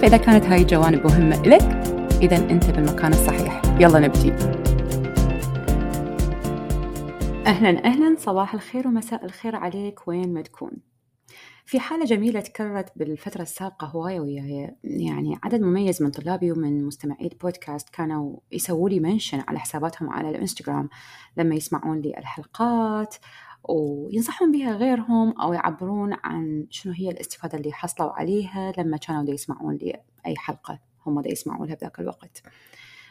فإذا كانت هاي الجوانب مهمة إلك إذا أنت بالمكان الصحيح. يلا نبتدي أهلا أهلا. صباح الخير ومساء الخير عليك. وين ما تكون. في حالة جميلة تكررت بالفترة السابقة هواية وياي. يعني عدد مميز من طلابي ومن مستمعي البودكاست كانوا يسووا لي منشن على حساباتهم على الإنستغرام لما يسمعون لي الحلقات وينصحون بها غيرهم أو يعبرون عن شنو هي الاستفادة اللي حصلوا عليها لما كانوا دا يسمعون لي أي حلقة هم دا يسمعون لها بذاك الوقت.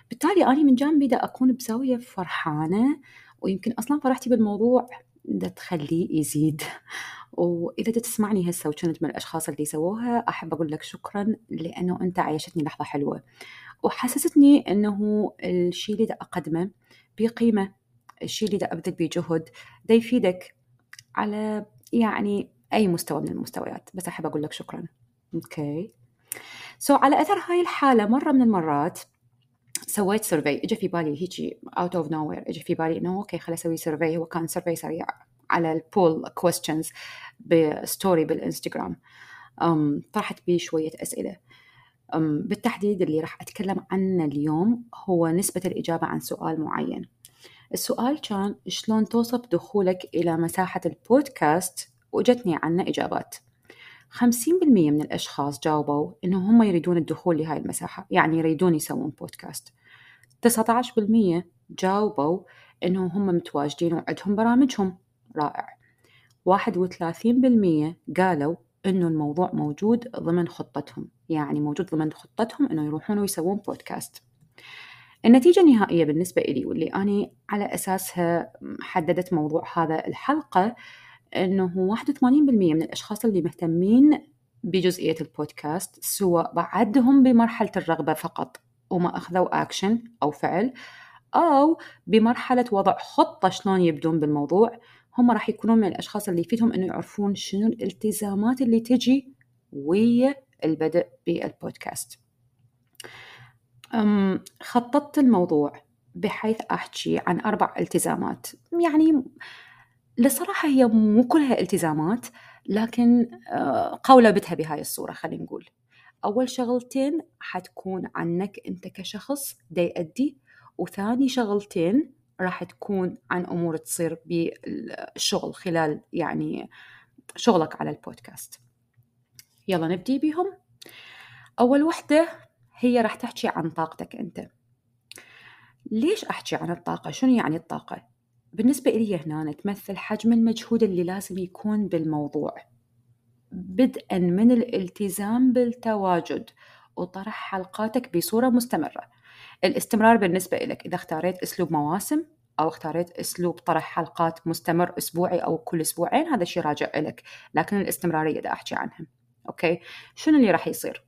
بالتالي أنا من جانبي دا أكون بزاوية فرحانة ويمكن أصلا فرحتي بالموضوع دا تخليه يزيد. وإذا تسمعني هسه وكنت من الأشخاص اللي سووها أحب أقول لك شكرا لأنه أنت عيشتني لحظة حلوة. وحسستني أنه الشيء اللي دا أقدمه بقيمة. الشيء اللي دا أبذل بيه جهد دا يفيدك على يعني أي مستوى من المستويات. بس أحب أقول لك شكرا. Okay. So so, على أثر هاي الحالة مرة من المرات سويت survey اجى في بالي هيجي out of nowhere اجى في بالي إنه okay خليني أسوي survey هو كان survey سريع على ال poll questions ب story بالإنستغرام. طرحت بي شوية أسئلة. بالتحديد اللي راح أتكلم عنه اليوم هو نسبة الإجابة عن سؤال معين. السؤال كان شلون توصف دخولك إلى مساحة البودكاست؟ وجتني عنه إجابات. 50% من الأشخاص جاوبوا إنه هم يريدون الدخول لهاي المساحة يعني يريدون يسوون بودكاست. 19% جاوبوا إنه هم متواجدين وعندهم برامجهم. رائع. 31% قالوا إنه الموضوع موجود ضمن خطتهم يعني موجود ضمن خطتهم إنه يروحون ويسوون بودكاست. النتيجة النهائية بالنسبة إلي واللي أنا على أساسها حددت موضوع هذا الحلقة إنه 81% من الأشخاص اللي مهتمين بجزئية البودكاست سواء بعدهم بمرحلة الرغبة فقط وما أخذوا أكشن أو فعل أو بمرحلة وضع خطة شلون يبدون بالموضوع. هم راح يكونون من الأشخاص اللي يفيدهم إنه يعرفون شنو الالتزامات اللي تجي ويا البدء بالبودكاست. خططت الموضوع بحيث أحكي عن أربع التزامات. يعني للصراحة هي مو كلها التزامات لكن قولبتها بهاي الصورة خلينا نقول. أول شغلتين حتكون عنك أنت كشخص دا يأدي وثاني شغلتين راح تكون عن أمور تصير بالشغل خلال يعني شغلك على البودكاست. يلا نبدي بهم أول وحدة هي راح تحكي عن طاقتك أنت. ليش أحكي عن الطاقة؟ شنو يعني الطاقة؟ بالنسبة إلي هنا تمثل حجم المجهود اللي لازم يكون بالموضوع. بدءا من الالتزام بالتواجد وطرح حلقاتك بصورة مستمرة. الاستمرار بالنسبة لك إذا اختاريت أسلوب مواسم أو اختاريت أسلوب طرح حلقات مستمر أسبوعي أو كل أسبوعين هذا الشيء راجع لك لكن الاستمرارية دا أحكي عنها. أوكي؟ شنو اللي راح يصير؟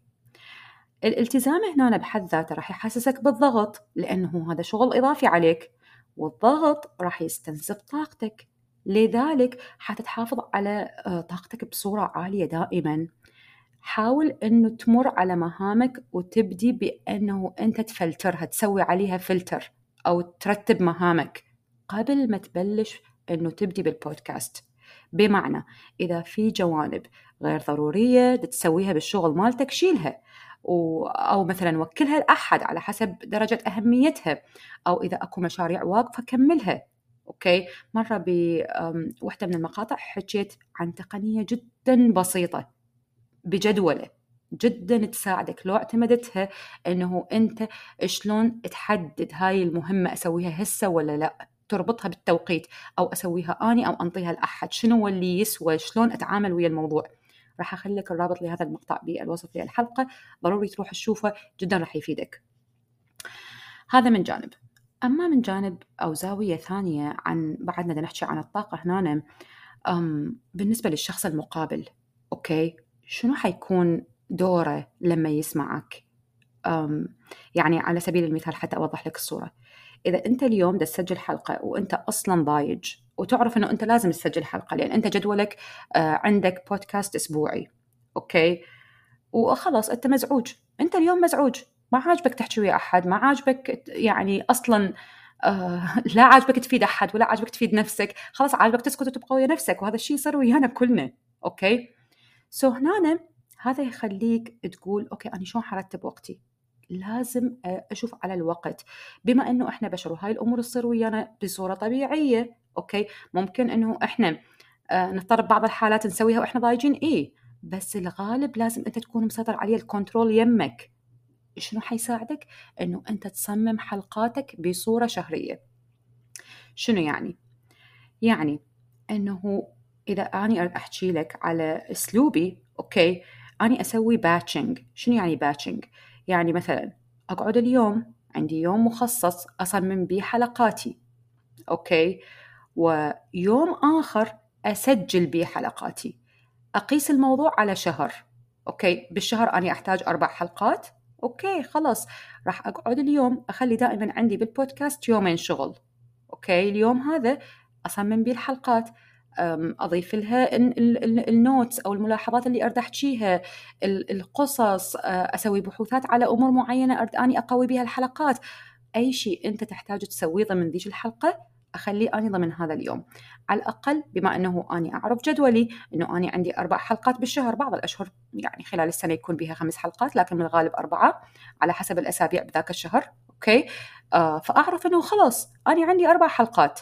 الالتزام هنا بحد ذاته راح يحسسك بالضغط لأنه هذا شغل إضافي عليك والضغط راح يستنزف طاقتك. لذلك حتتحافظ على آه، طاقتك بصورة عالية دائما. حاول أنه تمر على مهامك وتبدي بأنه أنت تفلترها تسوي عليها فلتر أو ترتب مهامك قبل ما تبلش أنه تبدي بالبودكاست. بمعنى إذا في جوانب غير ضرورية تسويها بالشغل مالتك شيلها. أو مثلا وكلها لأحد على حسب درجة أهميتها أو إذا أكو مشاريع واقفة كملها أوكي؟ مرة بوحدة من المقاطع حكيت عن تقنية جدا بسيطة بجدولة جدا تساعدك لو اعتمدتها إنه أنت شلون تحدد هاي المهمة أسويها هسه ولا لأ تربطها بالتوقيت أو أسويها أني أو أنطيها لأحد شنو اللي يسوى شلون أتعامل ويا الموضوع. راح اخلي لك الرابط لهذا المقطع بالوصف للحلقة. ضروري تروح تشوفه جدا راح يفيدك. هذا من جانب. أما من جانب أو زاوية ثانية عن بعدنا نحكي عن الطاقة هنا أم بالنسبة للشخص المقابل أوكي؟ شنو حيكون دوره لما يسمعك؟ أم يعني على سبيل المثال حتى أوضح لك الصورة. إذا أنت اليوم تسجل حلقة وأنت أصلا ضايج وتعرف إنه أنت لازم تسجل حلقة لأن أنت جدولك آه، عندك بودكاست أسبوعي okay؟ وخلاص أنت مزعوج. أنت اليوم مزعوج. ما عاجبك تحكي ويا أحد ما عاجبك يعني أصلا آه لا عاجبك تفيد أحد ولا عاجبك تفيد نفسك. خلاص عاجبك تسكت وتبقى ويا نفسك وهذا الشيء يصير ويانا كلنا okay؟ So هنا هذا يخليك تقول okay أنا شلون حرتب وقتي؟ لازم أشوف على الوقت. بما إنه إحنا بشر وهاي الأمور تصير ويانا بصورة طبيعية okay؟ ممكن إنه إحنا آه، نضطر ببعض الحالات نسويها وإحنا ضايجين. إيه بس الغالب لازم أنت تكون مسيطر عليه ال control يمك. شنو حيساعدك؟ إنه أنت تصمم حلقاتك بصورة شهرية. شنو يعني؟ يعني إنه إذا أني أريد أحكي لك على أسلوبي okay أني أسوي batching شنو يعني batching يعني مثلا أقعد اليوم عندي يوم مخصص أصمم به حلقاتي. okay؟ ويوم آخر أسجل به حلقاتي. أقيس الموضوع على شهر. Okay بالشهر أنا أحتاج أربع حلقات. Okay خلاص. راح أقعد اليوم. أخلي دائما عندي بالبودكاست يومين شغل. Okay اليوم هذا أصمم به الحلقات. أضيف لها ال notes أو الملاحظات اللي اريد أحكيها القصص أسوي بحوثات على أمور معينة اريد أني أقوي بها الحلقات. أي شيء أنت تحتاج تسويه ضمن ذيك الحلقة أخليه أني ضمن هذا اليوم. على الأقل بما أنه أني أعرف جدولي إنه أني عندي أربع حلقات بالشهر بعض الأشهر يعني خلال السنة يكون بها خمس حلقات لكن من الغالب أربعة على حسب الأسابيع بذاك الشهر. okay؟ آه فأعرف إنه خلاص أني عندي أربع حلقات.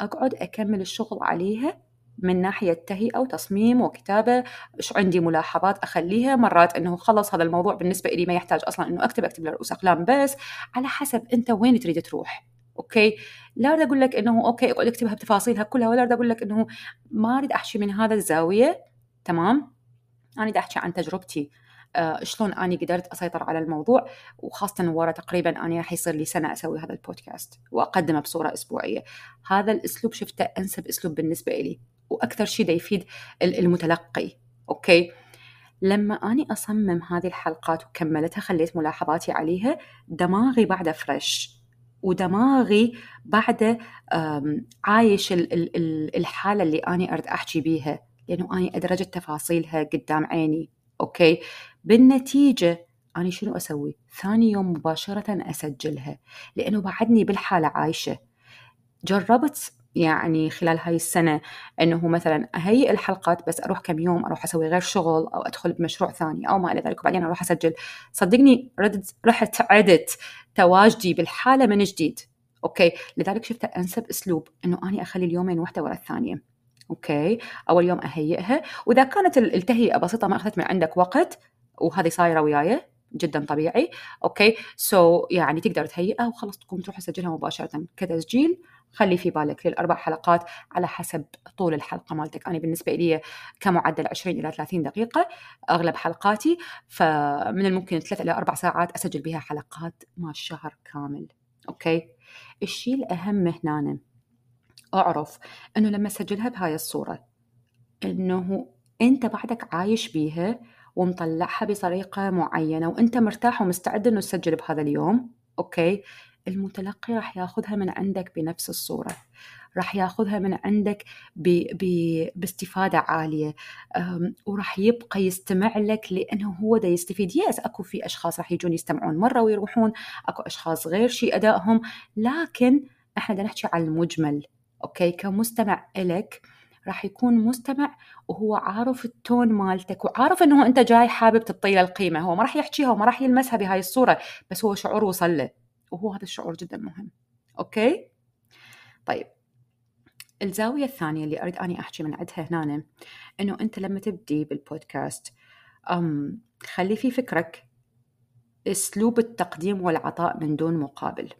أقعد أكمل الشغل عليها من ناحية تهيئة وتصميم وكتابة إيش عندي ملاحظات أخليها مرات أنه خلص هذا الموضوع بالنسبة لي ما يحتاج أصلا أنه أكتب أكتب لرؤوس أقلام بس على حسب أنت وين تريد تروح. okay؟ لا أريد أقول لك إنه okay أقعد أكتبها بتفاصيلها كلها ولا أريد أقول لك إنه ما أريد احكي من هذا الزاوية تمام؟ أنا أريد أحكي عن تجربتي. آه شلون أني قدرت أسيطر على الموضوع وخاصة ورا تقريبا أني راح يصير لي سنة أسوي هذا البودكاست وأقدمه بصورة أسبوعية. هذا الأسلوب شفته أنسب أسلوب بالنسبة لي وأكثر شيء يفيد المتلقي. okay؟ لما أني أصمم هذه الحلقات وكملتها خليت ملاحظاتي عليها دماغي بعده fresh ودماغي بعده عايش الحالة اللي أني أريد أحكي بيها. لأنه أني أدرجت تفاصيلها قدام عيني. okay؟ بالنتيجة أنا شنو أسوي؟ ثاني يوم مباشرة أسجلها لأنه بعدني بالحالة عايشة. جربت يعني خلال هاي السنة أنه مثلا أهيئ الحلقات بس أروح كم يوم أروح أسوي غير شغل أو أدخل بمشروع ثاني أو ما إلى ذلك. وبعدين أروح أسجل. صدقني ردت رحت عدت تواجدي بالحالة من جديد. okay؟ لذلك شفت أنسب أسلوب أنه أنا أخلي اليومين واحدة ورا الثانية. okay؟ أول يوم أهيئها. وإذا كانت التهيئة بسيطة ما أخذت من عندك وقت وهذه صايرة وياي جدا طبيعي. okay؟ so, يعني تقدر تهيئها وخلاص تقوم تروح تسجلها مباشرة. كتسجيل خلي في بالك للاربع حلقات على حسب طول الحلقة مالتك. أنا بالنسبة لي كمعدل 20 إلى 30 دقيقة أغلب حلقاتي فمن الممكن ثلاث إلى أربع ساعات أسجل بها حلقات مال الشهر كامل. okay؟ الشيء الأهم هنا أعرف إنه لما أسجلها بهاي الصورة إنه أنت بعدك عايش بيها ومطلعها بطريقة معينة وأنت مرتاح ومستعد إنه تسجل بهذا اليوم. okay؟ المتلقي راح ياخذها من عندك بنفس الصورة. راح ياخذها من عندك ب... ب... باستفادة عالية. وراح يبقى يستمع لك لأنه هو ده يستفيد. yes أكو في أشخاص راح يجون يستمعون مرة ويروحون أكو أشخاص غير شيء أدائهم. لكن إحنا بدنا نحكي على المجمل okay؟ كمستمع إلك راح يكون مستمع وهو عارف ال tone مالتك وعارف إنه أنت جاي حابب تعطي له القيمة. هو ما راح يحكيها وما راح يلمسها بهاي الصورة بس هو شعور وصل له. وهو هذا الشعور جدا مهم. أوكي؟ طيب. الزاوية الثانية اللي أريد أني أحكي من عندها هنا إنه أنت لما تبدي بالبودكاست أم خلي في فكرك أسلوب التقديم والعطاء من دون مقابل.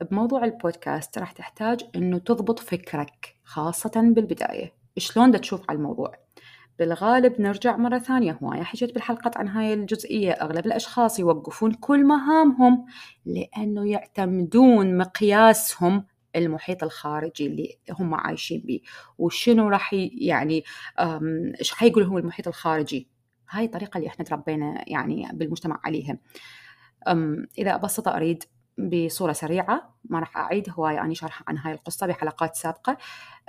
بموضوع البودكاست راح تحتاج أنه تضبط فكرك خاصة بالبداية. شلون تشوف على الموضوع؟ بالغالب نرجع مرة ثانية هواية حكيت بالحلقات عن هاي الجزئية. أغلب الأشخاص يوقفون كل مهامهم لأنه يعتمدون مقياسهم المحيط الخارجي اللي هم عايشين به وشنو راح يعني إيش حيقول هو المحيط الخارجي؟ هاي الطريقة اللي إحنا تربينا يعني بالمجتمع عليها. إذا أبسط أريد بصورة سريعة ما راح أعيد هواية أني شرح عن هاي القصة بحلقات سابقة.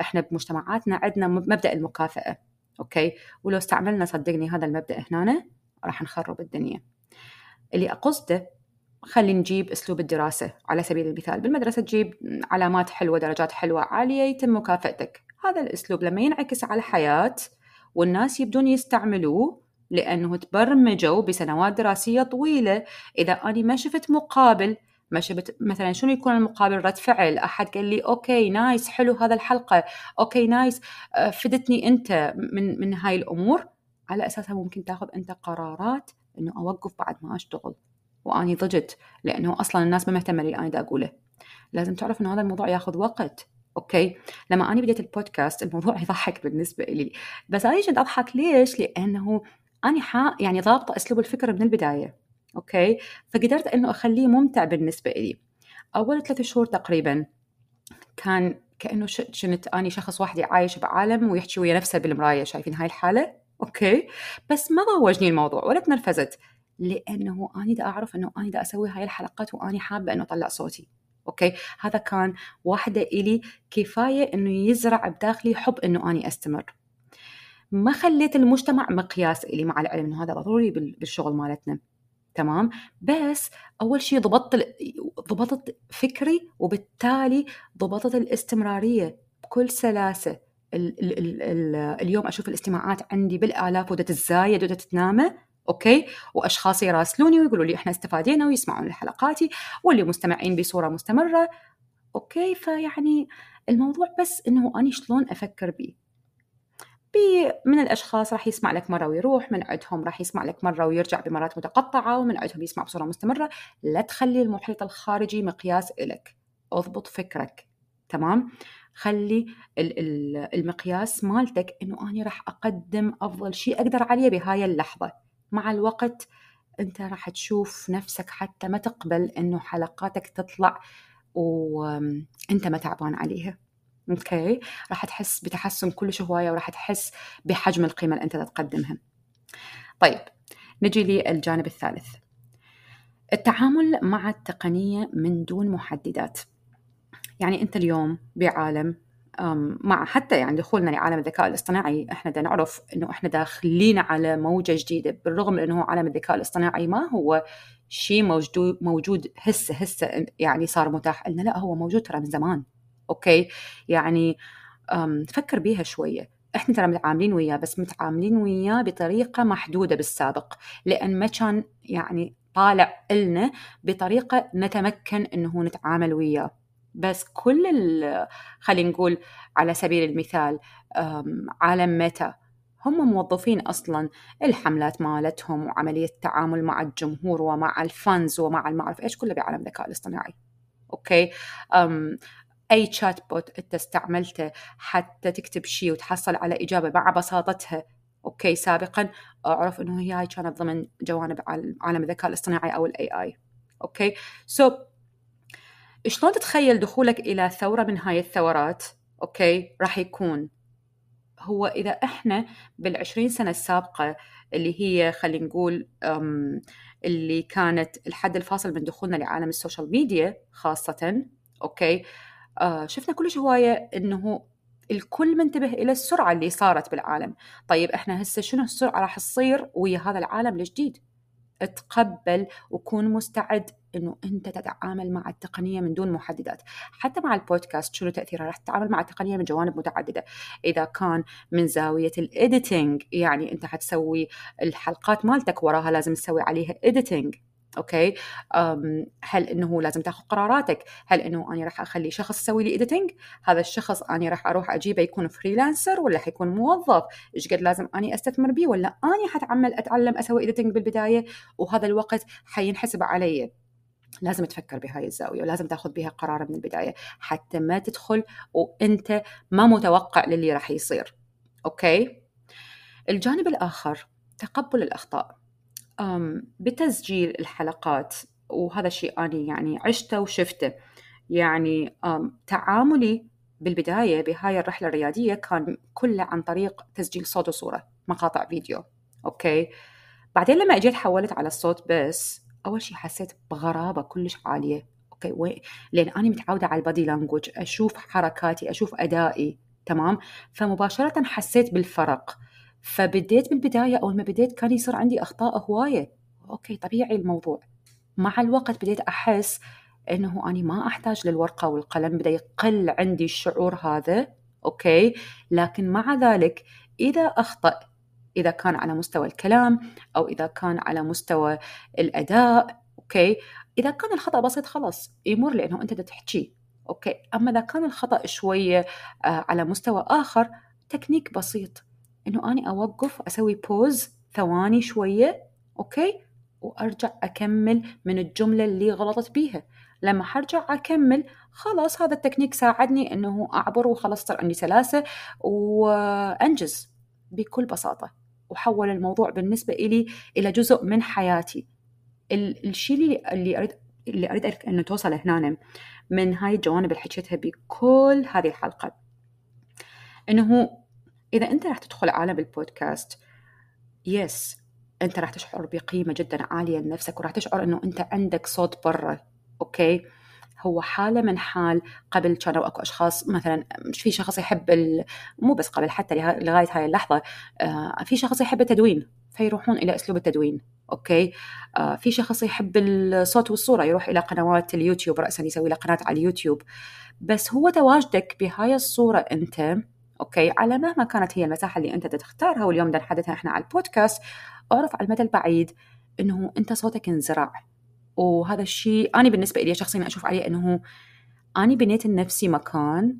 إحنا بمجتمعاتنا عندنا مبدأ المكافأة. أوكي؟ ولو استعملنا صدقني هذا المبدأ هنا راح نخرب الدنيا. اللي أقصده خلي نجيب أسلوب الدراسة على سبيل المثال. بالمدرسة تجيب علامات حلوة درجات حلوة عالية يتم مكافأتك. هذا الأسلوب لما ينعكس على الحياة والناس يبدون يستعملوه لأنه تبرمجوا بسنوات دراسية طويلة. إذا أنا ما شفت مقابل ما شفت مثلا شنو يكون المقابل؟ رد فعل. أحد قال لي okay nice حلو هذا الحلقة. okay nice. آه، فدتني أنت من من هاي الأمور. على أساسها ممكن تاخذ أنت قرارات إنه أوقف بعد ما أشتغل. وأني ضجت لأنه أصلا الناس ما مهتمة اللي أنا دا أقوله. لازم تعرف إنه هذا الموضوع ياخذ وقت. okay؟ لما أنا بديت البودكاست الموضوع يضحك بالنسبة لي. بس أنا كنت أضحك؟ ليش؟ لأنه أنا حا يعني ضابطة أسلوب الفكرة من البداية. okay؟ فقدرت إنه أخليه ممتع بالنسبة لي أول ثلاث شهور تقريبا كان كأنه كنت أني شخص واحد عايش بعالم ويحكي ويا نفسه بالمراية شايفين هاي الحالة؟ okay؟ بس ما ضوجني الموضوع ولا تنرفزت لأنه أني دا أعرف إنه أني دا أسوي هاي الحلقات وأني حابة إنه أطلع صوتي. okay؟ هذا كان واحدة إلي كفاية إنه يزرع بداخلي حب إنه أني أستمر. ما خليت المجتمع مقياس إلي مع العلم إنه هذا ضروري بالشغل مالتنا. تمام؟ بس أول شيء ضبطت ضبطت فكري وبالتالي ضبطت الاستمرارية بكل سلاسة. ال ال ال ال اليوم أشوف الاستماعات عندي بالآلاف ودا تتزايد ودا تتنامى okay؟ واشخاص يراسلوني ويقولوا لي إحنا استفادينا ويسمعون لحلقاتي واللي مستمعين بصورة مستمرة. أوكي؟ فيعني الموضوع بس إنه اني شلون أفكر بيه. من الأشخاص راح يسمع لك مرة ويروح من عندهم راح يسمع لك مرة ويرجع بمرات متقطعة ومن عندهم يسمع بصورة مستمرة. لا تخلي المحيط الخارجي مقياس إلك. أضبط فكرك. تمام؟ خلي المقياس مالتك إنه أنا راح أقدم أفضل شيء أقدر عليه بهاي اللحظة. مع الوقت أنت راح تشوف نفسك حتى ما تقبل إنه حلقاتك تطلع وانت ما تعبان عليها. أوكي؟ راح تحس بتحسن كلش هوايه وراح تحس بحجم القيمة اللي أنت تقدمها. طيب نجي للجانب الثالث. التعامل مع التقنية من دون محددات. يعني أنت اليوم بعالم مع حتى يعني دخولنا لعالم الذكاء الاصطناعي إحنا دا نعرف إنه إحنا داخلين على موجة جديدة بالرغم إنه عالم الذكاء الاصطناعي ما هو شيء موجود موجود هسه هسه يعني صار متاح لنا. لا هو موجود ترى من زمان. أوكي؟ يعني فكر بيها شوية. إحنا ترى متعاملين وياه بس متعاملين وياه بطريقة محدودة بالسابق لأن ما كان يعني طالع لنا بطريقة نتمكن إنه نتعامل وياه. بس كل خلينا نقول على سبيل المثال عالم ميتا هم موظفين أصلا الحملات مالتهم وعملية التعامل مع الجمهور ومع ال fans وما أعرف إيش كله بعالم الذكاء الاصطناعي. okay؟ أي chatbot أنت استعملته حتى تكتب شيء وتحصل على إجابة مع بساطتها. okay سابقا أعرف إنه هي هاي كانت ضمن جوانب عالم الذكاء الاصطناعي أو ال AI okay؟ so, شلون تتخيل دخولك إلى ثورة من هاي الثورات؟ okay؟ راح يكون. هو إذا إحنا بالعشرين سنة السابقة اللي هي خلينا نقول اللي كانت الحد الفاصل من دخولنا لعالم ال social media خاصة okay؟ آه شفنا كل هواية إنه الكل منتبه إلى السرعة اللي صارت بالعالم. طيب إحنا هسه شنو السرعة راح تصير ويا هذا العالم الجديد؟ تقبل وكون مستعد إنه أنت تتعامل مع التقنية من دون محددات. حتى مع البودكاست شنو تاثيرها راح تتعامل مع التقنية من جوانب متعددة. إذا كان من زاوية ال editing يعني أنت حتسوي الحلقات مالتك وراها لازم تسوي عليها editing okay؟ هل إنه لازم تاخذ قراراتك؟ هل إنه أنا راح أخلي شخص يسوي لي editing هذا الشخص أنا راح أروح أجيبه يكون freelancer ولا حيكون موظف؟ إيش قد لازم أني أستثمر به ولا أني حتعمل أتعلم أسوي editing بالبداية؟ وهذا الوقت حينحسب علي. لازم تفكر بهاي الزاوية ولازم تاخذ بها قرار من البداية حتى ما تدخل وأنت ما متوقع للي راح يصير. أوكي؟ الجانب الآخر تقبل الأخطاء. بتسجيل الحلقات وهذا الشيء أنا يعني عشته وشفته. يعني تعاملي بالبداية بهاي الرحلة الريادية كان كله عن طريق تسجيل صوت وصورة مقاطع فيديو okay؟ بعدين لما إجيت حولت على الصوت بس أول شيء حسيت بغرابة كلش عالية okay؟ وين لأن أنا متعودة على ال body language أشوف حركاتي أشوف أدائي تمام؟ فمباشرة حسيت بالفرق. فبديت بالبداية أول ما بديت كان يصير عندي أخطاء هواية. okay طبيعي الموضوع. مع الوقت بديت أحس إنه أنا ما أحتاج للورقة والقلم بدأ يقل عندي الشعور هذا. okay؟ لكن مع ذلك إذا أخطأ إذا كان على مستوى الكلام أو إذا كان على مستوى الأداء okay؟ إذا كان الخطأ بسيط خلاص يمر لأنه أنت تحكي. okay؟ أما إذا كان الخطأ شوية آه، على مستوى آخر تكنيك بسيط. إنه أني أوقف أسوي pause ثواني شوية okay؟ وأرجع أكمل من الجملة اللي غلطت بيها. لما حرجع أكمل خلاص هذا التكنيك ساعدني إنه أعبر وخلاص صار عندي سلاسة وأنجز بكل بساطة. وحول الموضوع بالنسبة لي إلى جزء من حياتي. الشيء اللي اللي أريد اللي أريد إنه توصل هنا من هاي الجوانب اللي حكيتها بكل هذه الحلقة. إنه إذا أنت راح تدخل عالم البودكاست يس أنت راح تشعر بقيمة جدا عالية لنفسك وراح تشعر أنه أنت عندك صوت برا okay؟ هو حالة من حال قبل كانوا أكو أشخاص مثلا في شخص يحب ال... مو بس قبل حتى لغاية هاي اللحظة آه في شخص يحب التدوين فيروحون إلى أسلوب التدوين okay؟ آه في شخص يحب الصوت والصورة يروح إلى قنوات اليوتيوب راسا يسوي له قناة على اليوتيوب. بس هو تواجدك بهاي الصورة أنت okay؟ على مهما كانت هي المساحة اللي أنت تختارها واليوم بدنا نحدثها إحنا على البودكاست أعرف على المدى البعيد إنه أنت صوتك انزرع. وهذا الشيء أنا بالنسبة لي شخصيا أشوف عليه إنه اني بنيت لنفسي مكان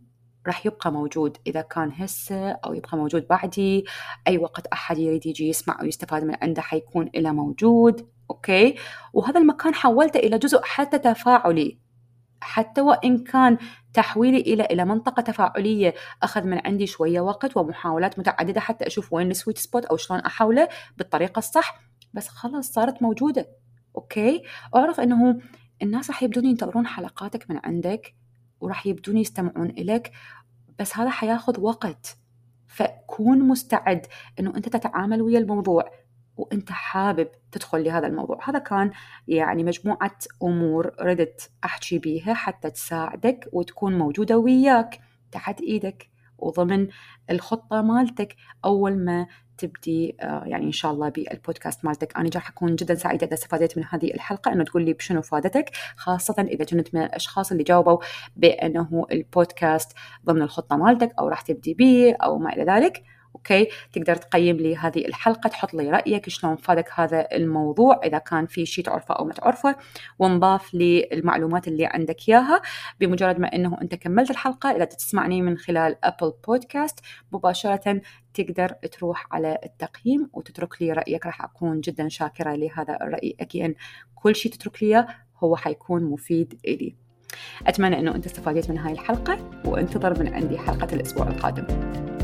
راح يبقى موجود. إذا كان هسه أو يبقى موجود بعدي أي وقت أحد يريد يجي يسمع أو يستفاد من عنده حيكون إلى موجود. okay؟ وهذا المكان حولته إلى جزء حتى تفاعلي. حتى وإن كان تحويلي إلى إلى منطقة تفاعلية أخذ من عندي شوية وقت ومحاولات متعددة حتى أشوف وين ال sweet spot أو شلون أحوله بالطريقة الصح بس خلاص صارت موجودة okay؟ أعرف أنه الناس راح يبدون ينتظرون حلقاتك من عندك وراح يبدون يستمعون إليك بس هذا حياخذ وقت فكون مستعد أنه أنت تتعامل ويا الموضوع وانت حابب تدخل لهذا الموضوع. هذا كان يعني مجموعة أمور ردت أحكي بيها حتى تساعدك وتكون موجودة وياك تحت إيدك وضمن الخطة مالتك أول ما تبدي آه، يعني إن شاء الله بالبودكاست مالتك. أنا راح أكون جدا سعيدة إذا استفادت من هذه الحلقة إنه تقول لي بشنو فادتك خاصة إذا كنت من الاشخاص اللي جاوبوا بأنه البودكاست ضمن الخطة مالتك أو راح تبدي به أو ما إلى ذلك. okay؟ تقدر تقيم لي هذه الحلقة تحط لي رأيك شلون فادك هذا الموضوع إذا كان في شيء تعرفه أو ما تعرفه ونضاف للمعلومات اللي عندك إياها. بمجرد ما إنه أنت كملت الحلقة إذا تسمعني من خلال ابل بودكاست مباشرة تقدر تروح على التقييم وتترك لي رأيك. راح أكون جدا شاكرة لهذا الرأي. أكيد كل شيء تترك لي هو حيكون مفيد لي. أتمنى أنه أنت استفادت من هاي الحلقة وانتظر من عندي حلقة الأسبوع القادم.